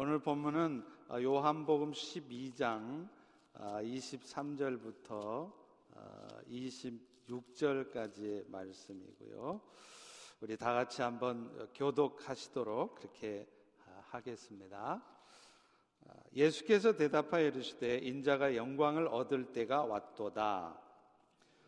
오늘 본문은 요한복음 12장 23절부터 26절까지의 말씀이고요. 우리 다 같이 한번 교독하시도록 그렇게 하겠습니다. 예수께서 대답하여 이르시되 인자가 영광을 얻을 때가 왔도다.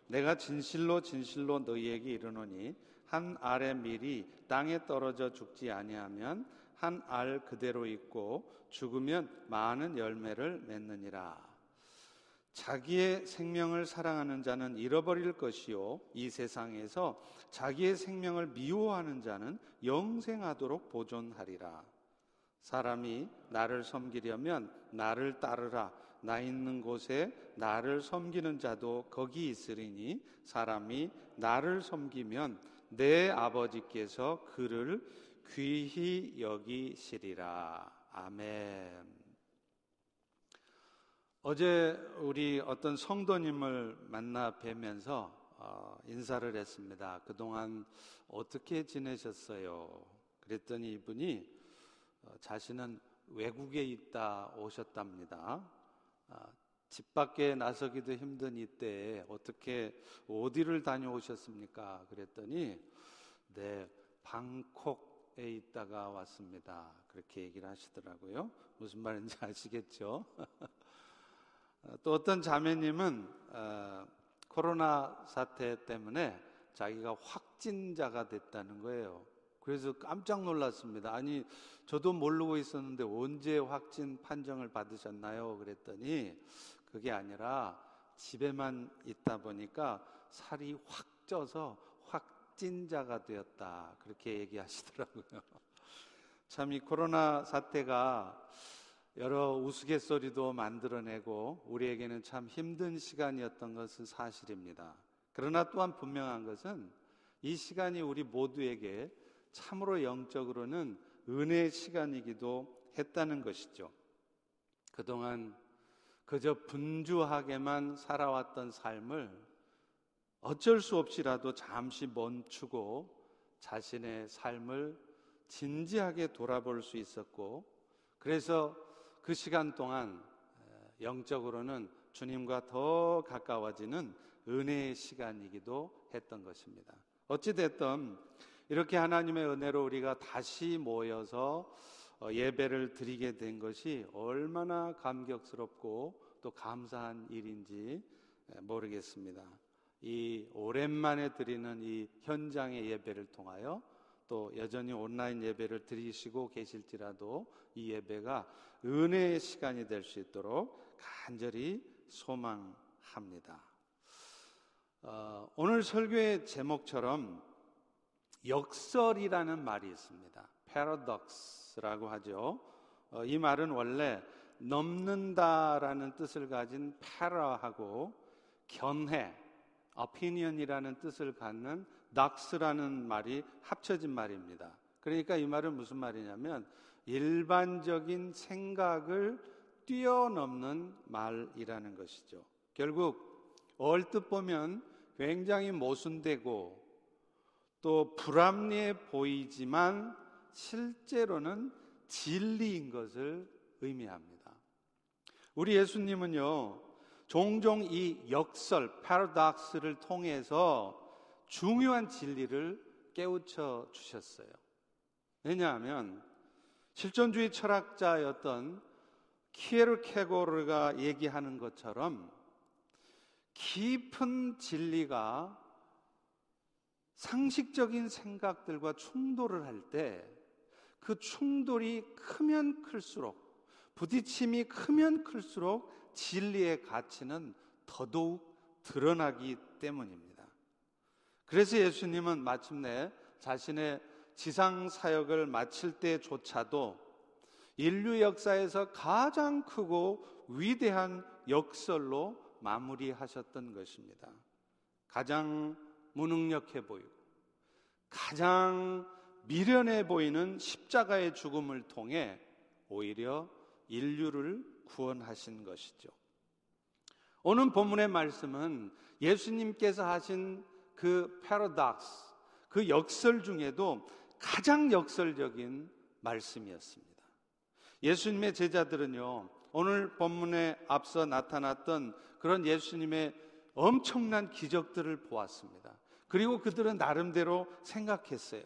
내가 진실로 진실로 너희에게 이르노니 한 알의 밀이 땅에 떨어져 죽지 아니하면 한 알 그대로 있고 죽으면 많은 열매를 맺느니라. 자기의 생명을 사랑하는 자는 잃어버릴 것이요 이 세상에서 자기의 생명을 미워하는 자는 영생하도록 보존하리라. 사람이 나를 섬기려면 나를 따르라. 나 있는 곳에 나를 섬기는 자도 거기 있으리니 사람이 나를 섬기면 내 아버지께서 그를 귀히 여기시리라. 아멘. 어제 우리 어떤 성도님을 만나 뵈면서 어, 인사를 했습니다. 그동안 어떻게 지내셨어요? 그랬더니 이분이 어, 자신은 외국에 있다 오셨답니다. 아, 집 밖에 나서기도 힘든 이때에 어떻게 어디를 다녀오셨습니까? 그랬더니 네, 방콕 에 있다가 왔습니다. 그렇게 얘기를 하시더라고요. 무슨 말인지 아시겠죠? 또 어떤 자매님은 어, 코로나 사태 때문에 자기가 확진자가 됐다는 거예요. 그래서 깜짝 놀랐습니다. 아니, 저도 모르고 있었는데 언제 확진 판정을 받으셨나요? 그랬더니 그게 아니라 집에만 있다 보니까 살이 확 쪄서 확 진자가 되었다. 그렇게 얘기하시더라고요. 참 이 코로나 사태가 여러 우스갯소리도 만들어내고 우리에게는 참 힘든 시간이었던 것은 사실입니다. 그러나 또한 분명한 것은 이 시간이 우리 모두에게 참으로 영적으로는 은혜의 시간이기도 했다는 것이죠. 그동안 그저 분주하게만 살아왔던 삶을 어쩔 수 없이라도 잠시 멈추고 자신의 삶을 진지하게 돌아볼 수 있었고 그래서 그 시간 동안 영적으로는 주님과 더 가까워지는 은혜의 시간이기도 했던 것입니다. 어찌됐든 이렇게 하나님의 은혜로 우리가 다시 모여서 어, 예배를 드리게 된 것이 얼마나 감격스럽고 또 감사한 일인지 모르겠습니다. 이 오랜만에 드리는 이 현장의 예배를 통하여 또 여전히 온라인 예배를 드리시고 계실지라도 이 예배가 은혜의 시간이 될 수 있도록 간절히 소망합니다. 어, 오늘 설교의 제목처럼 역설이라는 말이 있습니다. paradox라고 하죠. 어, 이 말은 원래 넘는다라는 뜻을 가진 para하고 견해, opinion이라는 뜻을 갖는 dox라는 말이 합쳐진 말입니다. 그러니까 이 말은 무슨 말이냐면 일반적인 생각을 뛰어넘는 말이라는 것이죠. 결국 얼뜻 보면 굉장히 모순되고 또 불합리해 보이지만 실제로는 진리인 것을 의미합니다. 우리 예수님은요, 종종 이 역설, 파라독스를 통해서 중요한 진리를 깨우쳐 주셨어요. 왜냐하면 실존주의 철학자였던 키에르케고르가 얘기하는 것처럼 깊은 진리가 상식적인 생각들과 충돌을 할 때 그 충돌이 크면 클수록 부딪힘이 크면 클수록 진리의 가치는 더더욱 드러나기 때문입니다. 그래서 예수님은 마침내 자신의 지상 사역을 마칠 때조차도 인류 역사에서 가장 크고 위대한 역설로 마무리하셨던 것입니다. 가장 무능력해 보이고 가장 미련해 보이는 십자가의 죽음을 통해 오히려 인류를 구원하신 것이죠. 오늘 본문의 말씀은 예수님께서 하신 그 패러닥스, 그 역설 중에도 가장 역설적인 말씀이었습니다. 예수님의 제자들은요, 오늘 본문에 앞서 나타났던 그런 예수님의 엄청난 기적들을 보았습니다. 그리고 그들은 나름대로 생각했어요.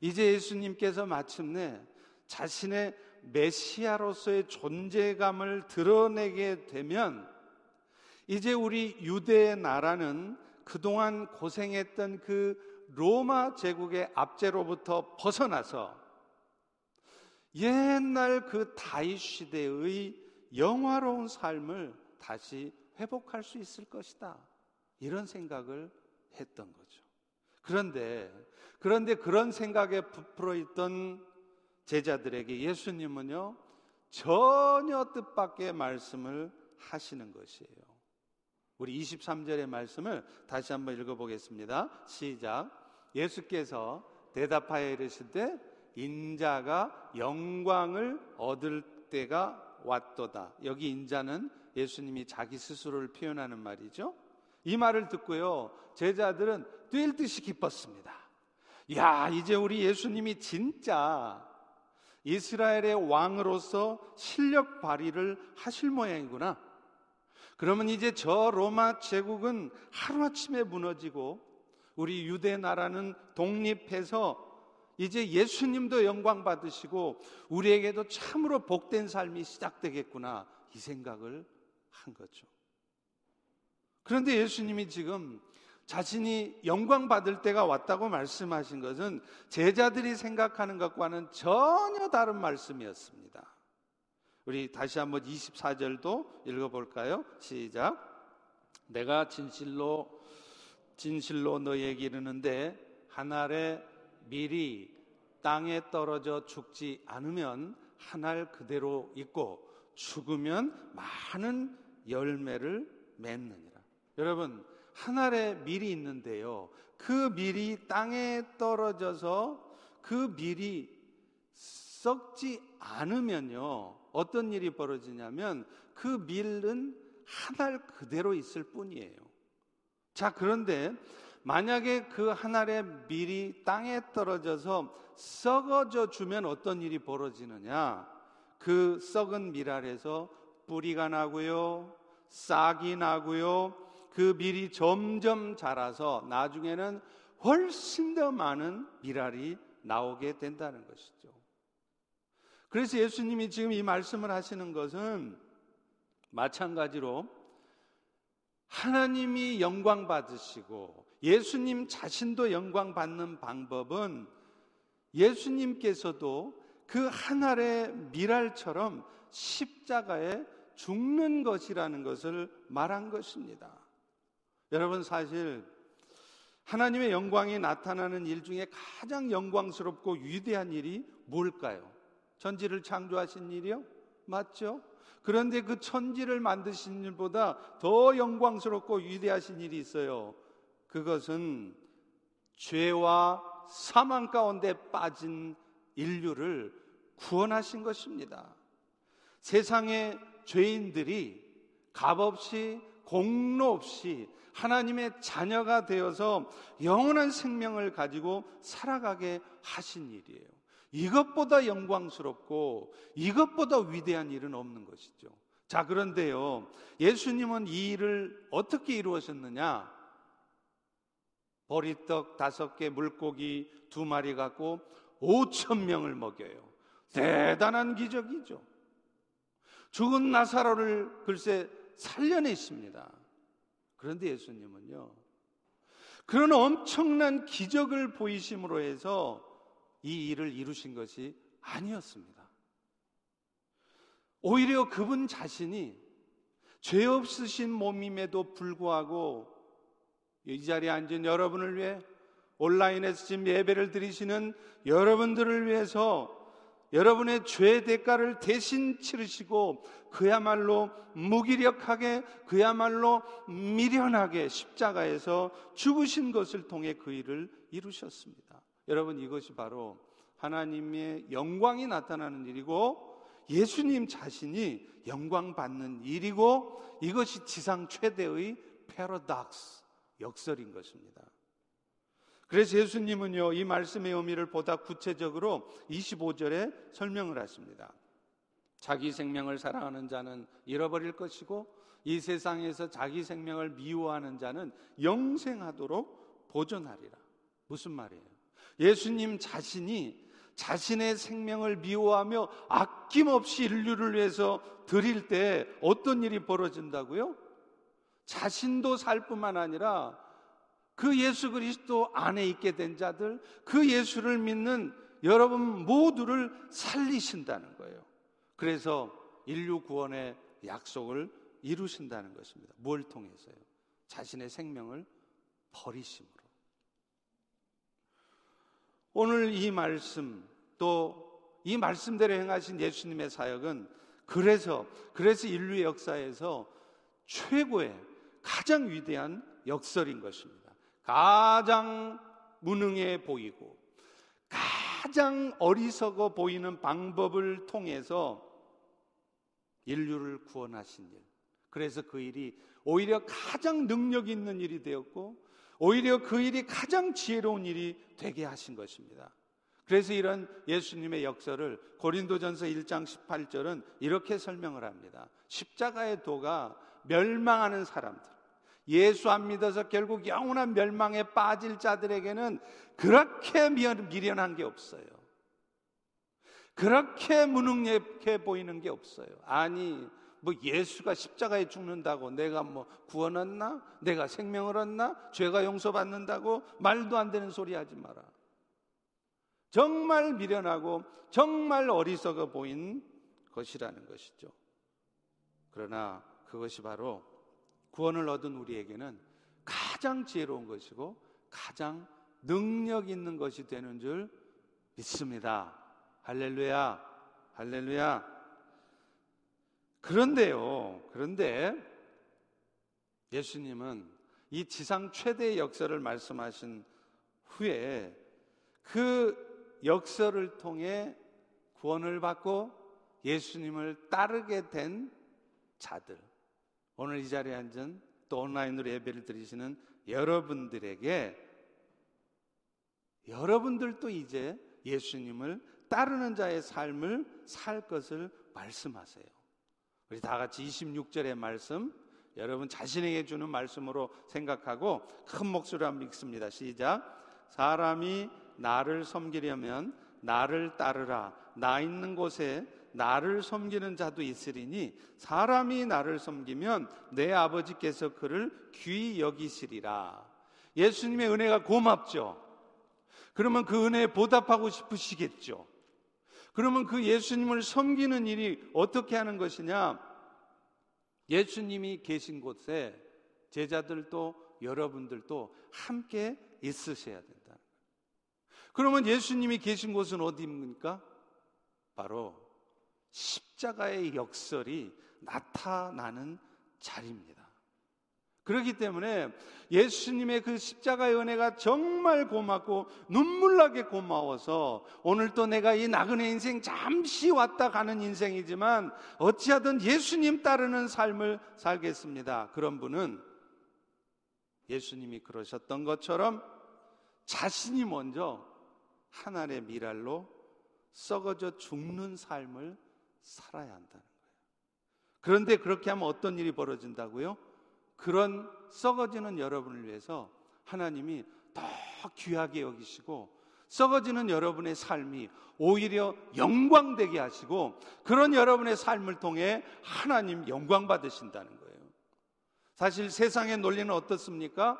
이제 예수님께서 마침내 자신의 메시아로서의 존재감을 드러내게 되면 이제 우리 유대의 나라는 그동안 고생했던 그 로마 제국의 압제로부터 벗어나서 옛날 그 다윗 시대의 영화로운 삶을 다시 회복할 수 있을 것이다. 이런 생각을 했던 거죠. 그런데 그런데 그런 생각에 부풀어 있던 제자들에게 예수님은요 전혀 뜻밖의 말씀을 하시는 것이에요. 우리 23절의 말씀을 다시 한번 읽어보겠습니다. 시작. 예수께서 대답하여 이르시되 인자가 영광을 얻을 때가 왔도다. 여기 인자는 예수님이 자기 스스로를 표현하는 말이죠. 이 말을 듣고요. 제자들은 뛸 듯이 기뻤습니다. 야, 이제 우리 예수님이 진짜 이스라엘의 왕으로서 실력 발휘를 하실 모양이구나. 그러면 이제 저 로마 제국은 하루아침에 무너지고 우리 유대 나라는 독립해서 이제 예수님도 영광 받으시고 우리에게도 참으로 복된 삶이 시작되겠구나 이 생각을 한 거죠. 그런데 예수님이 지금 자신이 영광 받을 때가 왔다고 말씀하신 것은 제자들이 생각하는 것과는 전혀 다른 말씀이었습니다. 우리 다시 한번 24절도 읽어볼까요? 시작. 내가 진실로 진실로 너에게 이르는데 한 알에 밀이 땅에 떨어져 죽지 않으면 한 알 그대로 있고 죽으면 많은 열매를 맺느니라. 여러분, 한 알에 밀이 있는데요. 그 밀이 땅에 떨어져서 그 밀이 썩지 않으면요. 어떤 일이 벌어지냐면 그 밀은 한 알 그대로 있을 뿐이에요. 자, 그런데 만약에 그 한 알의 밀이 땅에 떨어져서 썩어져 주면 어떤 일이 벌어지느냐? 그 썩은 밀 아래서 뿌리가 나고요, 싹이 나고요, 그 밀이 점점 자라서 나중에는 훨씬 더 많은 밀알이 나오게 된다는 것이죠. 그래서 예수님이 지금 이 말씀을 하시는 것은 마찬가지로 하나님이 영광 받으시고 예수님 자신도 영광 받는 방법은 예수님께서도 그 하늘의 미랄처럼 십자가에 죽는 것이라는 것을 말한 것입니다. 여러분 사실 하나님의 영광이 나타나는 일 중에 가장 영광스럽고 위대한 일이 뭘까요? 천지를 창조하신 일이요? 맞죠? 그런데 그 천지를 만드신 일보다 더 영광스럽고 위대하신 일이 있어요. 그것은 죄와 사망 가운데 빠진 인류를 구원하신 것입니다. 세상의 죄인들이 값없이 공로 없이 하나님의 자녀가 되어서 영원한 생명을 가지고 살아가게 하신 일이에요. 이것보다 영광스럽고 이것보다 위대한 일은 없는 것이죠. 자, 그런데요. 예수님은 이 일을 어떻게 이루었느냐? 보리떡 다섯 개, 물고기 두 마리 갖고 오천 명을 먹여요. 대단한 기적이죠. 죽은 나사로를 글쎄 살려내십니다. 그런데 예수님은요, 그런 엄청난 기적을 보이심으로 해서 이 일을 이루신 것이 아니었습니다. 오히려 그분 자신이 죄 없으신 몸임에도 불구하고 이 자리에 앉은 여러분을 위해 온라인에서 지금 예배를 드리시는 여러분들을 위해서 여러분의 죄 대가를 대신 치르시고 그야말로 무기력하게 그야말로 미련하게 십자가에서 죽으신 것을 통해 그 일을 이루셨습니다. 여러분 이것이 바로 하나님의 영광이 나타나는 일이고 예수님 자신이 영광 받는 일이고 이것이 지상 최대의 패러닥스 역설인 것입니다. 그래서 예수님은요, 이 말씀의 의미를 보다 구체적으로 25절에 설명을 하십니다. 자기 생명을 사랑하는 자는 잃어버릴 것이고 이 세상에서 자기 생명을 미워하는 자는 영생하도록 보존하리라. 무슨 말이에요? 예수님 자신이 자신의 생명을 미워하며 아낌없이 인류를 위해서 드릴 때 어떤 일이 벌어진다고요? 자신도 살 뿐만 아니라 그 예수 그리스도 안에 있게 된 자들, 그 예수를 믿는 여러분 모두를 살리신다는 거예요. 그래서 인류 구원의 약속을 이루신다는 것입니다. 뭘 통해서요? 자신의 생명을 버리심으로. 오늘 이 말씀 또 이 말씀대로 행하신 예수님의 사역은 그래서 그래서 인류의 역사에서 최고의 가장 위대한 역설인 것입니다. 가장 무능해 보이고 가장 어리석어 보이는 방법을 통해서 인류를 구원하신 일. 그래서 그 일이 오히려 가장 능력 있는 일이 되었고 오히려 그 일이 가장 지혜로운 일이 되게 하신 것입니다. 그래서 이런 예수님의 역설을 고린도전서 1장 18절은 이렇게 설명을 합니다. 십자가의 도가 멸망하는 사람들, 예수 안 믿어서 결국 영원한 멸망에 빠질 자들에게는 그렇게 미련한 게 없어요. 그렇게 무능력해 보이는 게 없어요. 아니, 뭐 예수가 십자가에 죽는다고 내가 뭐 구원 얻나? 내가 생명을 얻나? 죄가 용서받는다고 말도 안 되는 소리 하지 마라. 정말 미련하고 정말 어리석어 보인 것이라는 것이죠. 그러나 그것이 바로 구원을 얻은 우리에게는 가장 지혜로운 것이고 가장 능력 있는 것이 되는 줄 믿습니다. 할렐루야, 할렐루야. 그런데요, 그런데 예수님은 이 지상 최대의 역사를 말씀하신 후에 그 역설을 통해 구원을 받고 예수님을 따르게 된 자들, 오늘 이 자리에 앉은 또 온라인으로 예배를 드리시는 여러분들에게 여러분들도 이제 예수님을 따르는 자의 삶을 살 것을 말씀하세요. 우리 다 같이 26절의 말씀 여러분 자신에게 주는 말씀으로 생각하고 큰 목소리로 한번 읽습니다. 시작. 사람이 나를 섬기려면 나를 따르라. 나 있는 곳에 나를 섬기는 자도 있으리니 사람이 나를 섬기면 내 아버지께서 그를 귀히 여기시리라. 예수님의 은혜가 고맙죠. 그러면 그 은혜에 보답하고 싶으시겠죠. 그러면 그 예수님을 섬기는 일이 어떻게 하는 것이냐? 예수님이 계신 곳에 제자들도 여러분들도 함께 있으셔야 된다. 그러면 예수님이 계신 곳은 어디입니까? 바로 십자가의 역설이 나타나는 자리입니다. 그렇기 때문에 예수님의 그 십자가의 은혜가 정말 고맙고 눈물나게 고마워서 오늘 또 내가 이 나그네 인생 잠시 왔다 가는 인생이지만 어찌하든 예수님 따르는 삶을 살겠습니다. 그런 분은 예수님이 그러셨던 것처럼 자신이 먼저 하나의 미랄로 썩어져 죽는 삶을 살아야 한다는 거예요. 그런데 그렇게 하면 어떤 일이 벌어진다고요? 그런 썩어지는 여러분을 위해서 하나님이 더 귀하게 여기시고 썩어지는 여러분의 삶이 오히려 영광되게 하시고 그런 여러분의 삶을 통해 하나님 영광 받으신다는 거예요. 사실 세상의 논리는 어떻습니까?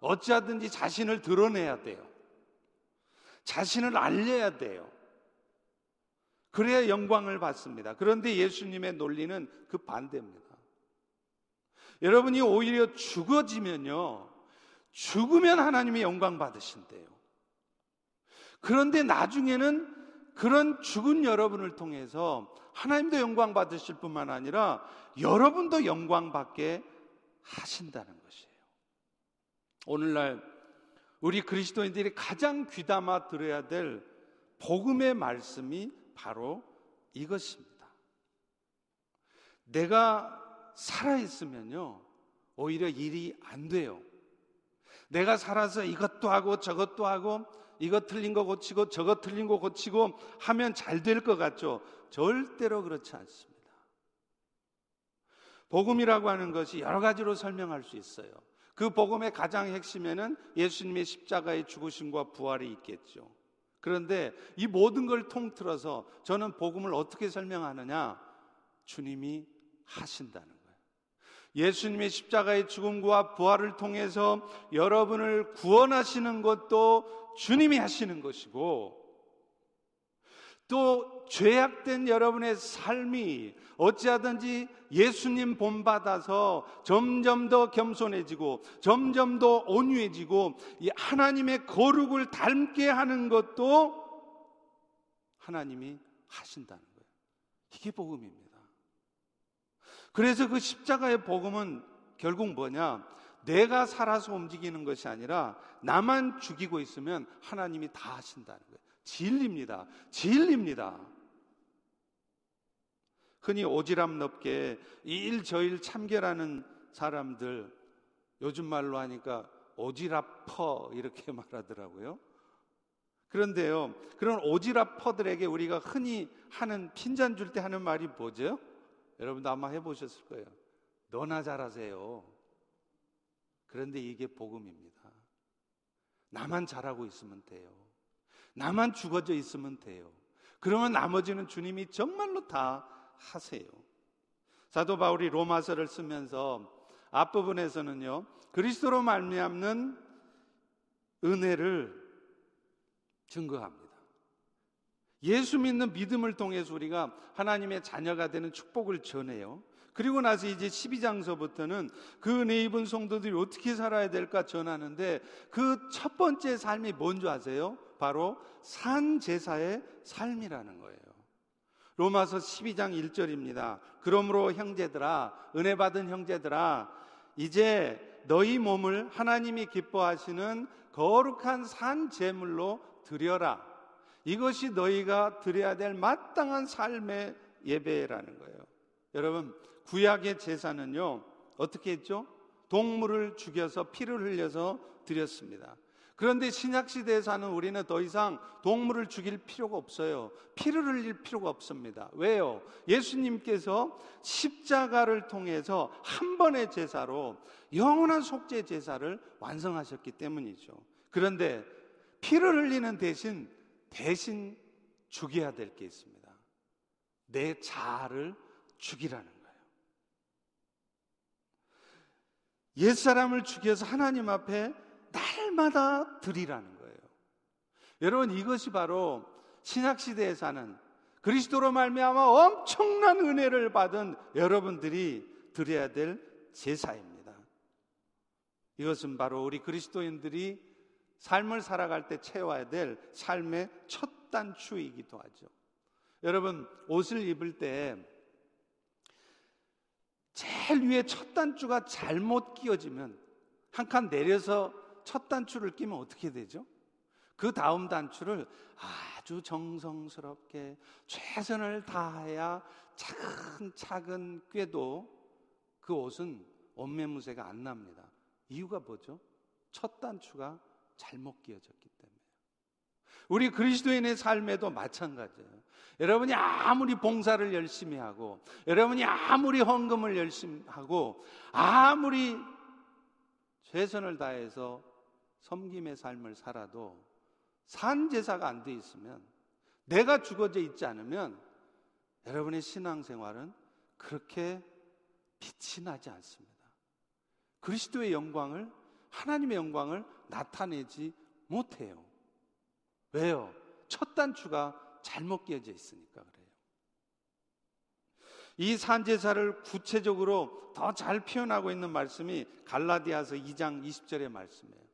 어찌하든지 자신을 드러내야 돼요. 자신을 알려야 돼요. 그래야 영광을 받습니다. 그런데 예수님의 논리는 그 반대입니다. 여러분이 오히려 죽어지면요. 죽으면 하나님의 영광 받으신대요. 그런데 나중에는 그런 죽은 여러분을 통해서 하나님도 영광 받으실 뿐만 아니라 여러분도 영광 받게 하신다는 것이에요. 오늘날 우리 그리스도인들이 가장 귀담아 들어야 될 복음의 말씀이 바로 이것입니다. 내가 살아있으면요, 오히려 일이 안 돼요. 내가 살아서 이것도 하고 저것도 하고 이거 틀린 거 고치고 저거 틀린 거 고치고 하면 잘 될 것 같죠? 절대로 그렇지 않습니다. 복음이라고 하는 것이 여러 가지로 설명할 수 있어요. 그 복음의 가장 핵심에는 예수님의 십자가의 죽으심과 부활이 있겠죠. 그런데 이 모든 걸 통틀어서 저는 복음을 어떻게 설명하느냐? 주님이 하신다는 거예요. 예수님의 십자가의 죽음과 부활을 통해서 여러분을 구원하시는 것도 주님이 하시는 것이고 또 죄악된 여러분의 삶이 어찌하든지 예수님 본받아서 점점 더 겸손해지고 점점 더 온유해지고 이 하나님의 거룩을 닮게 하는 것도 하나님이 하신다는 거예요. 이게 복음입니다. 그래서 그 십자가의 복음은 결국 뭐냐? 내가 살아서 움직이는 것이 아니라 나만 죽이고 있으면 하나님이 다 하신다는 거예요. 진리입니다. 진리입니다. 흔히 오지랖 넓게 이 일 저 일 참견하는 사람들 요즘 말로 하니까 오지랖퍼 이렇게 말하더라고요. 그런데요, 그런 오지랖퍼들에게 우리가 흔히 하는 핀잔 줄 때 하는 말이 뭐죠? 여러분도 아마 해보셨을 거예요. 너나 잘하세요. 그런데 이게 복음입니다. 나만 잘하고 있으면 돼요. 나만 죽어져 있으면 돼요. 그러면 나머지는 주님이 정말로 다 하세요. 사도 바울이 로마서를 쓰면서 앞부분에서는요. 그리스도로 말미암는 은혜를 증거합니다. 예수 믿는 믿음을 통해서 우리가 하나님의 자녀가 되는 축복을 전해요. 그리고 나서 이제 12장서부터는 그 은혜 입은 성도들이 어떻게 살아야 될까 전하는데 그 첫 번째 삶이 뭔지 아세요? 바로 산 제사의 삶이라는 거예요. 로마서 12장 1절입니다. 그러므로 형제들아, 은혜 받은 형제들아, 이제 너희 몸을 하나님이 기뻐하시는 거룩한 산 제물로 드려라. 이것이 너희가 드려야 될 마땅한 삶의 예배라는 거예요. 여러분, 구약의 제사는요, 어떻게 했죠? 동물을 죽여서 피를 흘려서 드렸습니다. 그런데 신약 시대에 사는 우리는 더 이상 동물을 죽일 필요가 없어요. 피를 흘릴 필요가 없습니다. 왜요? 예수님께서 십자가를 통해서 한 번의 제사로 영원한 속죄 제사를 완성하셨기 때문이죠. 그런데 피를 흘리는 대신 대신 죽여야 될 게 있습니다. 내 자아를 죽이라는 거예요. 옛사람을 죽여서 하나님 앞에 날마다 드리라는 거예요. 여러분 이것이 바로 신약 시대에 사는 그리스도로 말미암아 엄청난 은혜를 받은 여러분들이 드려야 될 제사입니다. 이것은 바로 우리 그리스도인들이 삶을 살아갈 때 채워야 될 삶의 첫 단추이기도 하죠. 여러분 옷을 입을 때 제일 위에 첫 단추가 잘못 끼워지면 한 칸 내려서 첫 단추를 끼면 어떻게 되죠? 그 다음 단추를 아주 정성스럽게 최선을 다해야 차근차근 꿰도 그 옷은 옷매무새가 안 납니다. 이유가 뭐죠? 첫 단추가 잘못 끼어졌기 때문에. 우리 그리스도인의 삶에도 마찬가지예요. 여러분이 아무리 봉사를 열심히 하고, 여러분이 아무리 헌금을 열심히 하고, 아무리 최선을 다해서 섬김의 삶을 살아도 산 제사가 안 돼 있으면 내가 죽어져 있지 않으면 여러분의 신앙생활은 그렇게 빛이 나지 않습니다. 그리스도의 영광을 하나님의 영광을 나타내지 못해요. 왜요? 첫 단추가 잘못 끼어져 있으니까 그래요. 이 산제사를 구체적으로 더 잘 표현하고 있는 말씀이 갈라디아서 2장 20절의 말씀이에요.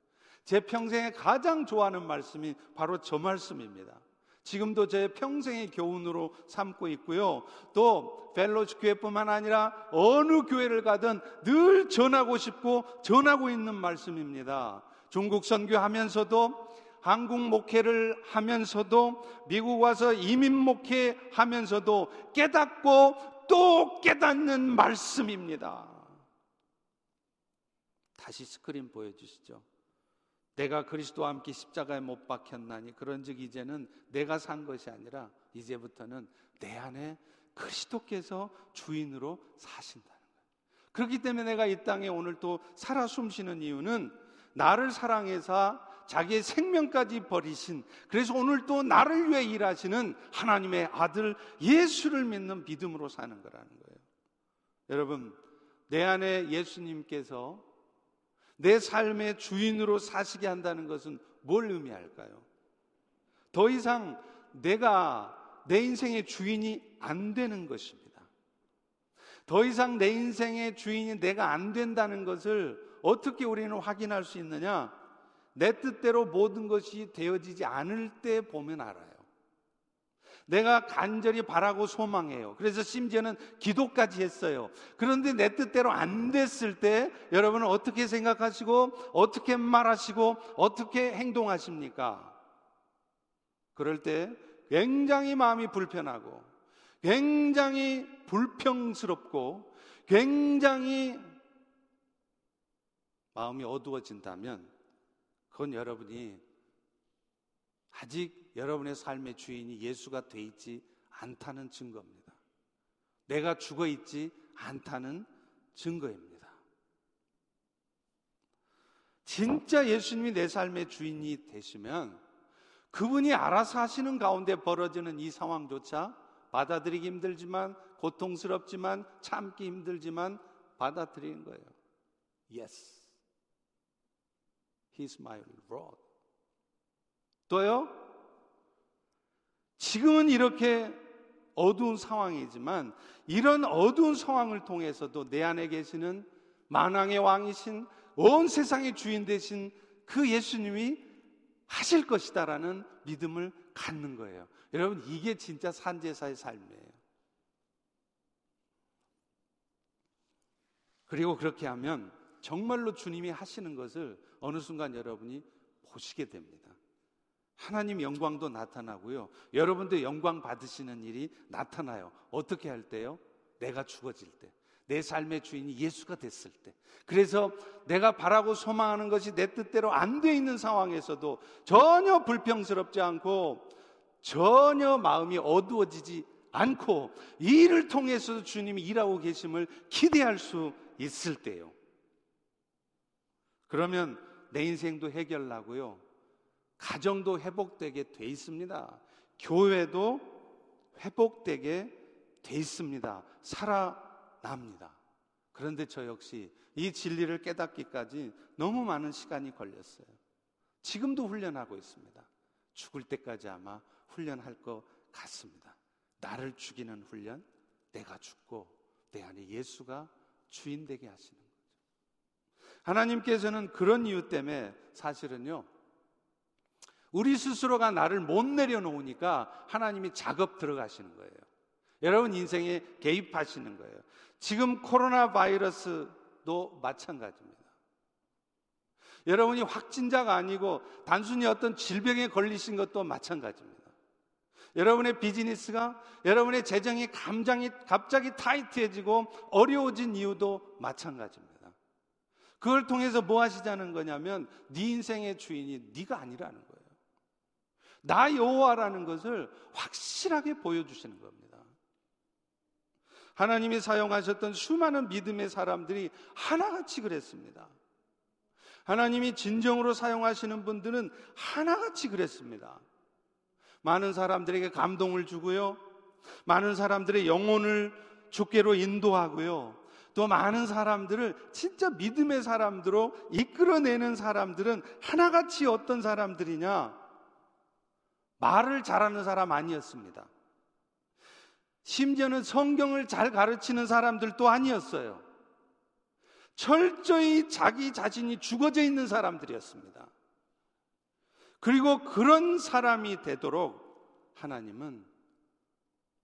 제 평생에 가장 좋아하는 말씀이 바로 저 말씀입니다. 지금도 제 평생의 교훈으로 삼고 있고요. 또 펠로시 교회뿐만 아니라 어느 교회를 가든 늘 전하고 싶고 전하고 있는 말씀입니다. 중국 선교하면서도 한국 목회를 하면서도 미국 와서 이민 목회 하면서도 깨닫고 또 깨닫는 말씀입니다. 다시 스크린 보여주시죠. 내가 그리스도와 함께 십자가에 못 박혔나니 그런즉 이제는 내가 산 것이 아니라 이제부터는 내 안에 그리스도께서 주인으로 사신다는 거예요. 그렇기 때문에 내가 이 땅에 오늘 또 살아 숨쉬는 이유는 나를 사랑해서 자기의 생명까지 버리신 그래서 오늘 또 나를 위해 일하시는 하나님의 아들 예수를 믿는 믿음으로 사는 거라는 거예요. 여러분, 내 안에 예수님께서 내 삶의 주인으로 사시게 한다는 것은 뭘 의미할까요? 더 이상 내가 내 인생의 주인이 안 되는 것입니다. 더 이상 내 인생의 주인이 내가 안 된다는 것을 어떻게 우리는 확인할 수 있느냐? 내 뜻대로 모든 것이 되어지지 않을 때 보면 알아요. 내가 간절히 바라고 소망해요. 그래서 심지어는 기도까지 했어요. 그런데 내 뜻대로 안 됐을 때 여러분은 어떻게 생각하시고 어떻게 말하시고 어떻게 행동하십니까? 그럴 때 굉장히 마음이 불편하고 굉장히 불평스럽고 굉장히 마음이 어두워진다면 그건 여러분이 아직 여러분의 삶의 주인이 예수가 돼 있지 않다는 증거입니다. 내가 죽어 있지 않다는 증거입니다. 진짜 예수님이 내 삶의 주인이 되시면 그분이 알아서 하시는 가운데 벌어지는 이 상황조차 받아들이기 힘들지만 고통스럽지만 참기 힘들지만 받아들이는 거예요. Yes. He's my Lord. 또요, 지금은 이렇게 어두운 상황이지만 이런 어두운 상황을 통해서도 내 안에 계시는 만왕의 왕이신 온 세상의 주인 되신 그 예수님이 하실 것이다라는 믿음을 갖는 거예요. 여러분, 이게 진짜 산제사의 삶이에요. 그리고 그렇게 하면 정말로 주님이 하시는 것을 어느 순간 여러분이 보시게 됩니다. 하나님 영광도 나타나고요. 여러분도 영광 받으시는 일이 나타나요. 어떻게 할 때요? 내가 죽어질 때. 내 삶의 주인이 예수가 됐을 때. 그래서 내가 바라고 소망하는 것이 내 뜻대로 안 돼 있는 상황에서도 전혀 불평스럽지 않고 전혀 마음이 어두워지지 않고 이 일을 통해서도 주님이 일하고 계심을 기대할 수 있을 때요. 그러면 내 인생도 해결나고요. 가정도 회복되게 돼 있습니다. 교회도 회복되게 돼 있습니다. 살아납니다. 그런데 저 역시 이 진리를 깨닫기까지 너무 많은 시간이 걸렸어요. 지금도 훈련하고 있습니다. 죽을 때까지 아마 훈련할 것 같습니다. 나를 죽이는 훈련, 내가 죽고 내 안에 예수가 주인 되게 하시는 하나님께서는 그런 이유 때문에 사실은요, 우리 스스로가 나를 못 내려놓으니까 하나님이 작업 들어가시는 거예요. 여러분 인생에 개입하시는 거예요. 지금 코로나 바이러스도 마찬가지입니다. 여러분이 확진자가 아니고 단순히 어떤 질병에 걸리신 것도 마찬가지입니다. 여러분의 비즈니스가 여러분의 재정이 감장이 갑자기 타이트해지고 어려워진 이유도 마찬가지입니다. 그걸 통해서 뭐 하시자는 거냐면 네 인생의 주인이 네가 아니라는 거예요. 나 여호와라는 것을 확실하게 보여주시는 겁니다. 하나님이 사용하셨던 수많은 믿음의 사람들이 하나같이 그랬습니다. 하나님이 진정으로 사용하시는 분들은 하나같이 그랬습니다. 많은 사람들에게 감동을 주고요. 많은 사람들의 영혼을 주께로 인도하고요. 또 많은 사람들을 진짜 믿음의 사람들로 이끌어내는 사람들은 하나같이 어떤 사람들이냐? 말을 잘하는 사람 아니었습니다. 심지어는 성경을 잘 가르치는 사람들도 아니었어요. 철저히 자기 자신이 죽어져 있는 사람들이었습니다. 그리고 그런 사람이 되도록 하나님은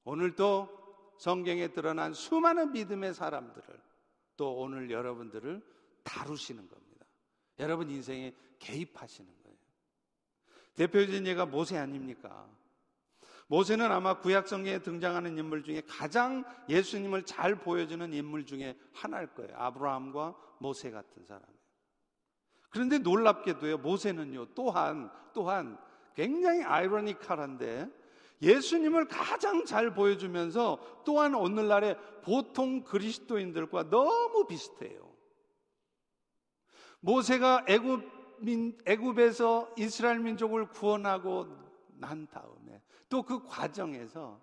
오늘도 성경에 드러난 수많은 믿음의 사람들을 또 오늘 여러분들을 다루시는 겁니다. 여러분 인생에 개입하시는 거예요. 대표적인 예가 모세 아닙니까? 모세는 아마 구약 성경에 등장하는 인물 중에 가장 예수님을 잘 보여주는 인물 중에 하나일 거예요. 아브라함과 모세 같은 사람. 그런데 놀랍게도요, 모세는요, 또한, 또한 굉장히 아이러니컬한데 예수님을 가장 잘 보여주면서 또한 오늘날의 보통 그리스도인들과 너무 비슷해요. 모세가 애굽 민, 애굽에서 이스라엘 민족을 구원하고 난 다음에 또 그 과정에서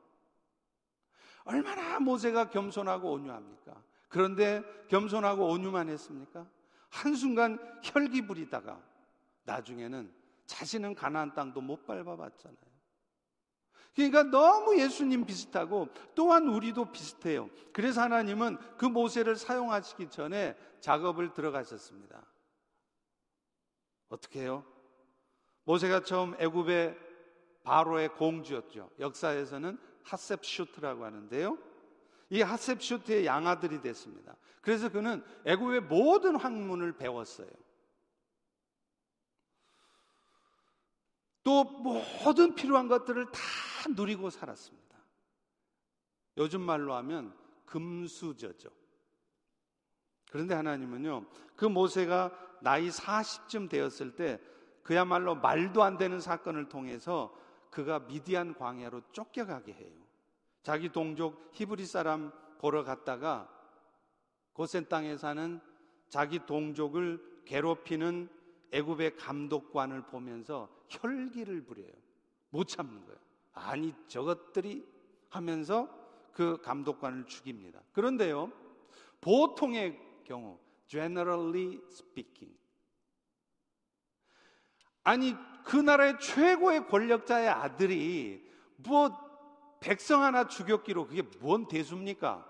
얼마나 모세가 겸손하고 온유합니까? 그런데 겸손하고 온유만 했습니까? 한순간 혈기 부리다가 나중에는 자신은 가나안 땅도 못 밟아봤잖아요. 그러니까 너무 예수님 비슷하고 또한 우리도 비슷해요. 그래서 하나님은 그 모세를 사용하시기 전에 작업을 들어가셨습니다. 어떻게 해요? 모세가 처음 애굽의 바로의 공주였죠. 역사에서는 하셉슈트라고 하는데요. 이 하셉슈트의 양아들이 됐습니다. 그래서 그는 애굽의 모든 학문을 배웠어요. 또 모든 필요한 것들을 다 누리고 살았습니다. 요즘 말로 하면 금수저죠. 그런데 하나님은요, 그 모세가 나이 40쯤 되었을 때 그야말로 말도 안 되는 사건을 통해서 그가 미디안 광야로 쫓겨가게 해요. 자기 동족 히브리 사람 보러 갔다가 고센 땅에 사는 자기 동족을 괴롭히는 애굽의 감독관을 보면서 혈기를 부려요. 못 참는 거예요. 아니 저것들이 하면서 그 감독관을 죽입니다. 그런데요. 보통의 경우 generally speaking 아니 그 나라의 최고의 권력자의 아들이 뭐 백성 하나 죽였기로 그게 뭔 대수입니까?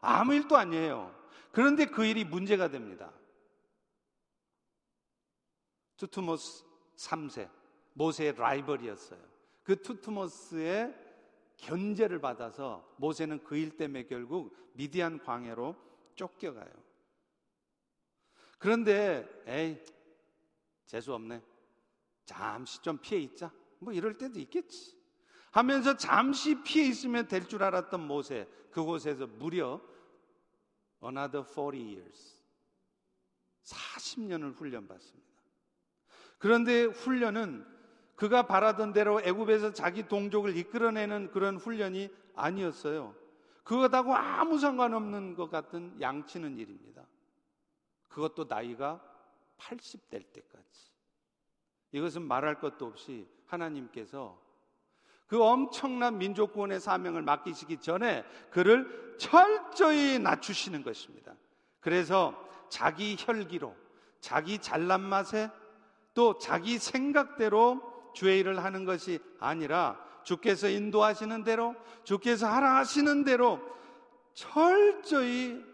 아무 일도 아니에요. 그런데 그 일이 문제가 됩니다. 투트모스 3세 모세의 라이벌이었어요. 그 투트모스의 견제를 받아서 모세는 그 일 때문에 결국 미디안 광야로 쫓겨가요. 그런데 에이 재수 없네. 잠시 좀 피해 있자. 뭐 이럴 때도 있겠지. 하면서 잠시 피해 있으면 될 줄 알았던 모세 그곳에서 무려 another 40 years 40년을 훈련받습니다. 그런데 훈련은 그가 바라던 대로 애굽에서 자기 동족을 이끌어내는 그런 훈련이 아니었어요. 그것하고 아무 상관없는 것 같은 양치는 일입니다. 그것도 나이가 80 될 때까지. 이것은 말할 것도 없이 하나님께서 그 엄청난 민족 구원의 사명을 맡기시기 전에 그를 철저히 낮추시는 것입니다. 그래서 자기 혈기로, 자기 잘난 맛에 또 자기 생각대로 주의 일을 하는 것이 아니라 주께서 인도하시는 대로, 주께서 하라 하시는 대로 철저히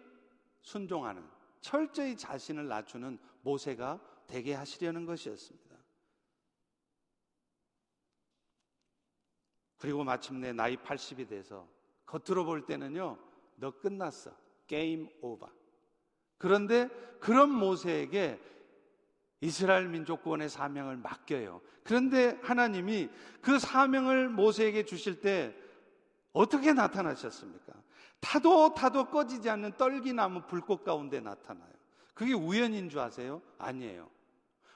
순종하는, 철저히 자신을 낮추는 모세가 되게 하시려는 것이었습니다. 그리고 마침내 나이 80이 돼서 겉으로 볼 때는요, 너 끝났어. 게임 오버. 그런데 그런 모세에게 이스라엘 민족 구원의 사명을 맡겨요. 그런데 하나님이 그 사명을 모세에게 주실 때 어떻게 나타나셨습니까? 타도 타도 꺼지지 않는 떨기나무 불꽃 가운데 나타나요. 그게 우연인 줄 아세요? 아니에요.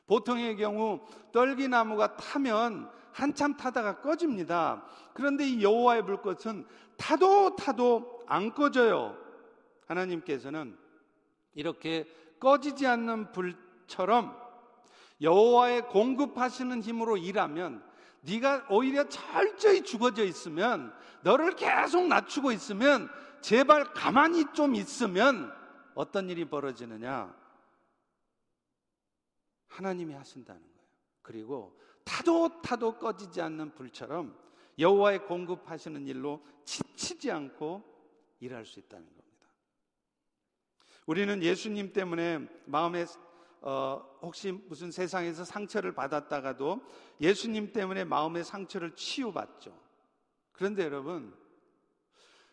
보통의 경우 떨기나무가 타면 한참 타다가 꺼집니다. 그런데 이 여호와의 불꽃은 타도 타도 안 꺼져요. 하나님께서는 이렇게 꺼지지 않는 불처럼 여호와의 공급하시는 힘으로 일하면 네가 오히려 철저히 죽어져 있으면 너를 계속 낮추고 있으면 제발 가만히 좀 있으면 어떤 일이 벌어지느냐? 하나님이 하신다는 거예요. 그리고 타도 타도 꺼지지 않는 불처럼 여호와의 공급하시는 일로 지치지 않고 일할 수 있다는 겁니다. 우리는 예수님 때문에 마음에 어, 혹시 무슨 세상에서 상처를 받았다가도 예수님 때문에 마음의 상처를 치유받죠. 그런데 여러분,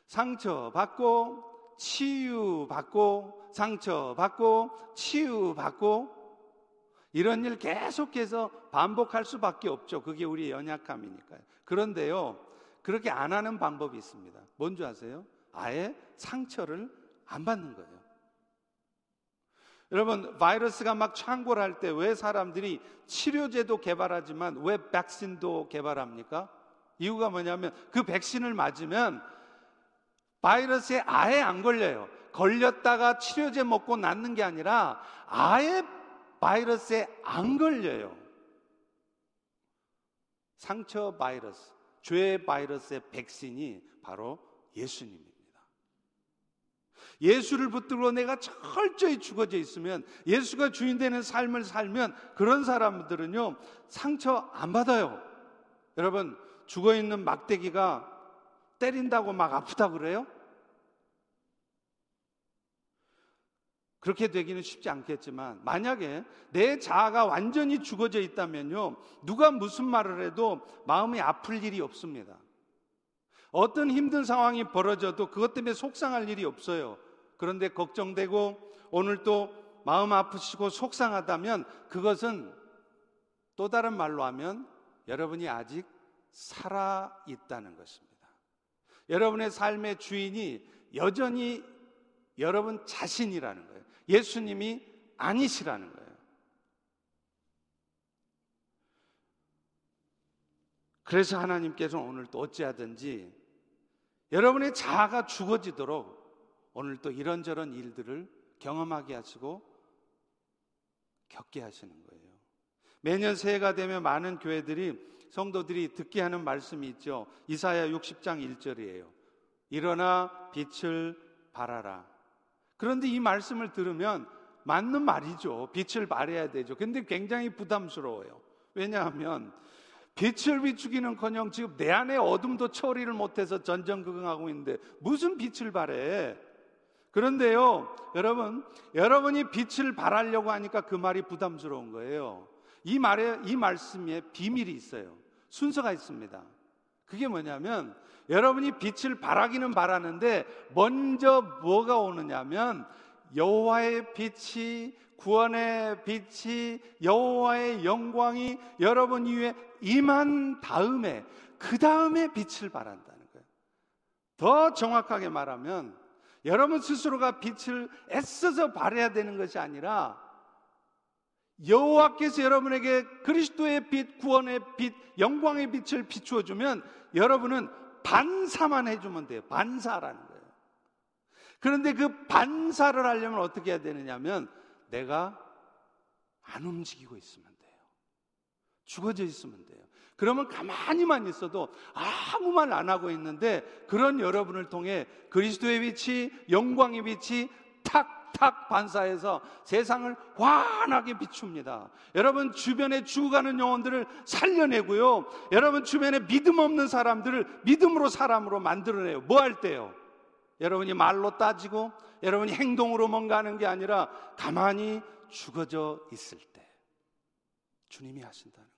상처 받고, 치유받고, 상처 받고, 치유받고, 이런 일 계속해서 반복할 수밖에 없죠. 그게 우리의 연약함이니까요. 그런데요, 그렇게 안 하는 방법이 있습니다. 뭔지 아세요? 아예 상처를 안 받는 거예요. 여러분, 바이러스가 막 창궐할 때 왜 사람들이 치료제도 개발하지만 왜 백신도 개발합니까? 이유가 뭐냐면 그 백신을 맞으면 바이러스에 아예 안 걸려요. 걸렸다가 치료제 먹고 낫는 게 아니라 아예 바이러스에 안 걸려요. 상처 바이러스, 죄 바이러스의 백신이 바로 예수님입니다. 예수를 붙들고 내가 철저히 죽어져 있으면 예수가 주인 되는 삶을 살면 그런 사람들은요 상처 안 받아요. 여러분 죽어 있는 막대기가 때린다고 막 아프다 그래요? 그렇게 되기는 쉽지 않겠지만 만약에 내 자아가 완전히 죽어져 있다면요 누가 무슨 말을 해도 마음이 아플 일이 없습니다. 어떤 힘든 상황이 벌어져도 그것 때문에 속상할 일이 없어요. 그런데 걱정되고 오늘 또 마음 아프시고 속상하다면 그것은 또 다른 말로 하면 여러분이 아직 살아 있다는 것입니다. 여러분의 삶의 주인이 여전히 여러분 자신이라는 거예요. 예수님이 아니시라는 거예요. 그래서 하나님께서 오늘 또 어찌하든지 여러분의 자아가 죽어지도록 오늘 또 이런저런 일들을 경험하게 하시고 겪게 하시는 거예요. 매년 새해가 되면 많은 교회들이 성도들이 듣게 하는 말씀이 있죠. 이사야 60장 1절이에요. 일어나 빛을 발하라. 그런데 이 말씀을 들으면 맞는 말이죠. 빛을 발해야 되죠. 근데 굉장히 부담스러워요. 왜냐하면 빛을 비추기는 커녕 지금 내 안에 어둠도 처리를 못해서 전전긍긍하고 있는데 무슨 빛을 발해? 그런데요, 여러분, 여러분이 빛을 발하려고 하니까 그 말이 부담스러운 거예요. 이 말에, 이 말씀에 비밀이 있어요. 순서가 있습니다. 그게 뭐냐면, 여러분이 빛을 발하기는 바라는데, 먼저 뭐가 오느냐면, 여호와의 빛이, 구원의 빛이, 여호와의 영광이 여러분 위에 임한 다음에, 그 다음에 빛을 발한다는 거예요. 더 정확하게 말하면, 여러분 스스로가 빛을 애써서 발해야 되는 것이 아니라 여호와께서 여러분에게 그리스도의 빛, 구원의 빛, 영광의 빛을 비추어 주면 여러분은 반사만 해주면 돼요. 반사라는 거예요. 그런데 그 반사를 하려면 어떻게 해야 되느냐면 내가 안 움직이고 있으면 돼요. 죽어져 있으면 돼요. 그러면 가만히만 있어도 아무 말 안 하고 있는데 그런 여러분을 통해 그리스도의 빛이 영광의 빛이 탁 탁 반사해서 세상을 환하게 비춥니다. 여러분 주변에 죽어가는 영혼들을 살려내고요. 여러분 주변에 믿음 없는 사람들을 믿음으로 사람으로 만들어내요. 뭐 할 때요? 여러분이 말로 따지고 여러분이 행동으로 뭔가 하는 게 아니라 가만히 죽어져 있을 때 주님이 하신다는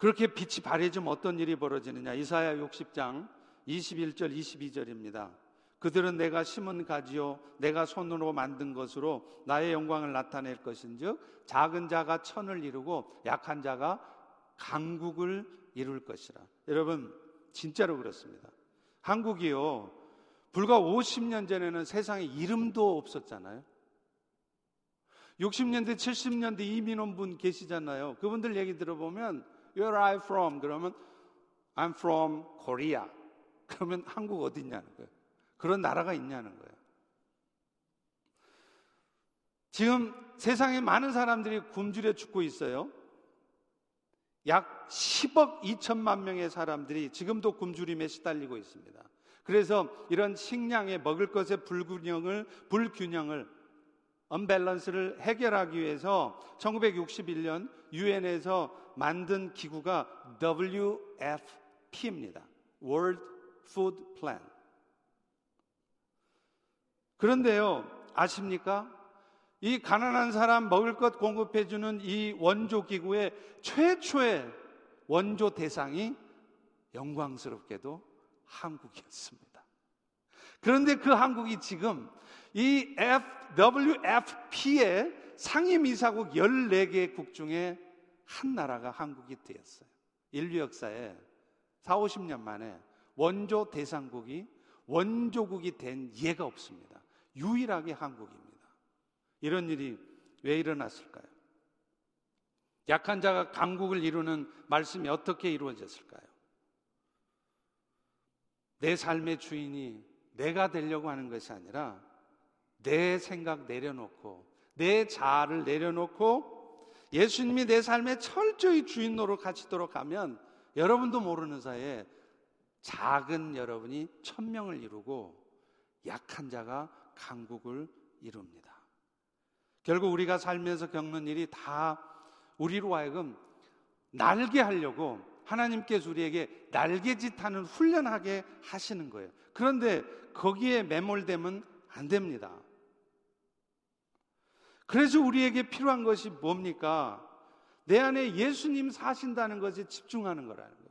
그렇게 빛이 발해지면 어떤 일이 벌어지느냐? 이사야 60장 21절 22절입니다. 그들은 내가 심은 가지요 내가 손으로 만든 것으로 나의 영광을 나타낼 것인즉 작은 자가 천을 이루고 약한 자가 강국을 이룰 것이라. 여러분 진짜로 그렇습니다. 한국이요 불과 50년 전에는 세상에 이름도 없었잖아요. 60년대 70년대 이민원분 계시잖아요. 그분들 얘기 들어보면 Where are you from? 그러면 I'm from Korea. 그러면 한국 어디 있냐는 거예요. 그런 나라가 있냐는 거예요. 지금 세상에 많은 사람들이 굶주려 죽고 있어요. 약 10억 2천만 명의 사람들이 지금도 굶주림에 시달리고 있습니다. 그래서 이런 식량에 먹을 것의 불균형을 불균형을 언밸런스를 해결하기 위해서 1961년 유엔에서 만든 기구가 WFP입니다. World Food Plan. 그런데요, 아십니까? 이 가난한 사람 먹을 것 공급해주는 이 원조 기구의 최초의 원조 대상이 영광스럽게도 한국이었습니다. 그런데 그 한국이 지금 이 WFP의 상임이사국 14개국 중에 한 나라가 한국이 되었어요. 인류 역사에 4, 50년 만에 원조 대상국이 원조국이 된 예가 없습니다. 유일하게 한국입니다. 이런 일이 왜 일어났을까요? 약한 자가 강국을 이루는 말씀이 어떻게 이루어졌을까요? 내 삶의 주인이 내가 되려고 하는 것이 아니라 내 생각 내려놓고 내 자아를 내려놓고 예수님이 내 삶의 철저히 주인 노릇 하시도록 하면 여러분도 모르는 사이에 작은 여러분이 천명을 이루고 약한 자가 강국을 이룹니다. 결국 우리가 살면서 겪는 일이 다 우리로 하여금 날게 하려고 하나님께서 우리에게 날개짓 하는 훈련하게 하시는 거예요. 그런데 거기에 매몰되면 안 됩니다. 그래서 우리에게 필요한 것이 뭡니까? 내 안에 예수님 사신다는 것에 집중하는 거라는 거예요.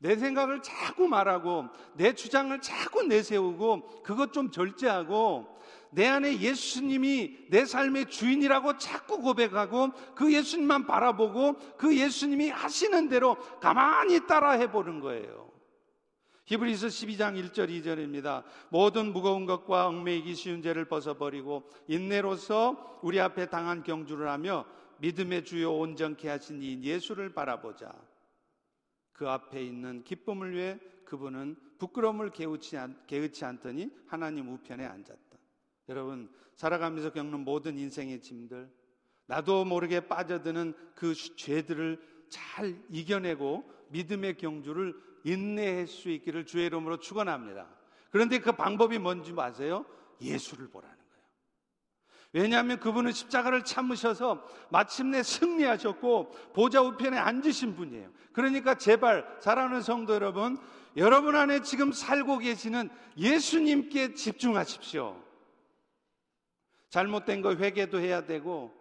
내 생각을 자꾸 말하고 내 주장을 자꾸 내세우고 그것 좀 절제하고 내 안에 예수님이 내 삶의 주인이라고 자꾸 고백하고 그 예수님만 바라보고 그 예수님이 하시는 대로 가만히 따라해 보는 거예요. 히브리서 12장 1절 2절입니다. 모든 무거운 것과 얽매이기 쉬운 죄를 벗어버리고 인내로서 우리 앞에 당한 경주를 하며 믿음의 주요 온전케 하신 이 예수를 바라보자. 그 앞에 있는 기쁨을 위해 그분은 부끄러움을 개의치, 않, 개의치 않더니 하나님 우편에 앉았다. 여러분, 살아가면서 겪는 모든 인생의 짐들, 나도 모르게 빠져드는 그 죄들을 잘 이겨내고 믿음의 경주를 인내할 수 있기를 주의 이름으로 축원합니다. 그런데 그 방법이 뭔지 아세요? 예수를 보라는. 왜냐하면 그분은 십자가를 참으셔서 마침내 승리하셨고 보좌 우편에 앉으신 분이에요. 그러니까 제발 사랑하는 성도 여러분, 여러분 안에 지금 살고 계시는 예수님께 집중하십시오. 잘못된 거 회개도 해야 되고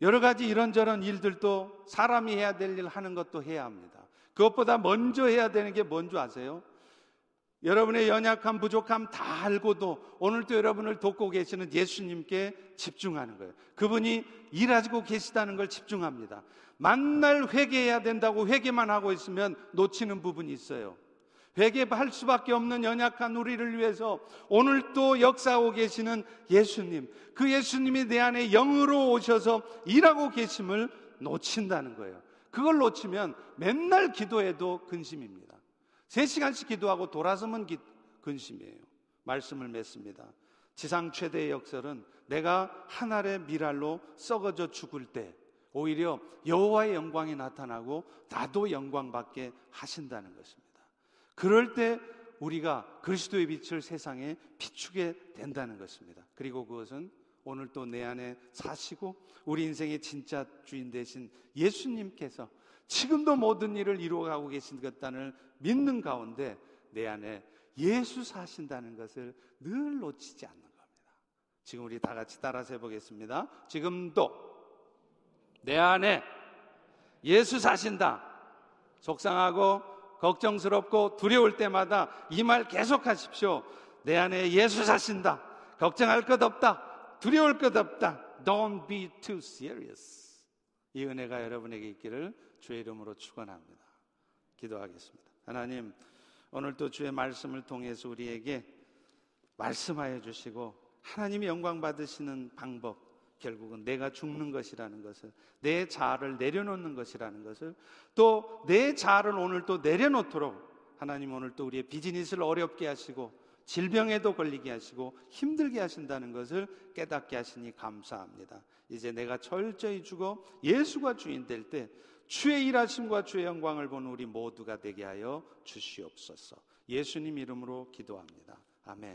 여러 가지 이런저런 일들도 사람이 해야 될 일 하는 것도 해야 합니다. 그것보다 먼저 해야 되는 게 뭔지 아세요? 여러분의 연약함, 부족함 다 알고도 오늘도 여러분을 돕고 계시는 예수님께 집중하는 거예요. 그분이 일하고 계시다는 걸 집중합니다. 만날 회개해야 된다고 회개만 하고 있으면 놓치는 부분이 있어요. 회개할 수밖에 없는 연약한 우리를 위해서 오늘 또 역사하고 계시는 예수님, 그 예수님이 내 안에 영으로 오셔서 일하고 계심을 놓친다는 거예요. 그걸 놓치면 맨날 기도해도 근심입니다. 세 시간씩 기도하고 돌아서면 기, 근심이에요. 말씀을 맺습니다. 지상 최대의 역설은 내가 하늘의 미랄로 썩어져 죽을 때 오히려 여호와의 영광이 나타나고 나도 영광 받게 하신다는 것입니다. 그럴 때 우리가 그리스도의 빛을 세상에 비추게 된다는 것입니다. 그리고 그것은 오늘 또 내 안에 사시고 우리 인생의 진짜 주인 되신 예수님께서 지금도 모든 일을 이루어가고 계신 것단을 믿는 가운데 내 안에 예수 사신다는 것을 늘 놓치지 않는 겁니다. 지금 우리 다 같이 따라서 해보겠습니다. 지금도 내 안에 예수 사신다. 속상하고 걱정스럽고 두려울 때마다 이 말 계속하십시오. 내 안에 예수 사신다. 걱정할 것 없다. 두려울 것 없다. Don't be too serious. 이 은혜가 여러분에게 있기를 주의 이름으로 축원합니다. 기도하겠습니다. 하나님, 오늘 또 주의 말씀을 통해서 우리에게 말씀하여 주시고 하나님이 영광 받으시는 방법, 결국은 내가 죽는 것이라는 것을 내 자아를 내려놓는 것이라는 것을 또 내 자아를 오늘 또 내려놓도록 하나님 오늘 또 우리의 비즈니스를 어렵게 하시고 질병에도 걸리게 하시고 힘들게 하신다는 것을 깨닫게 하시니 감사합니다. 이제 내가 철저히 죽어 예수가 주인 될 때 주의 일하심과 주의 영광을 보는 우리 모두가 되게 하여 주시옵소서. 예수님 이름으로 기도합니다. 아멘.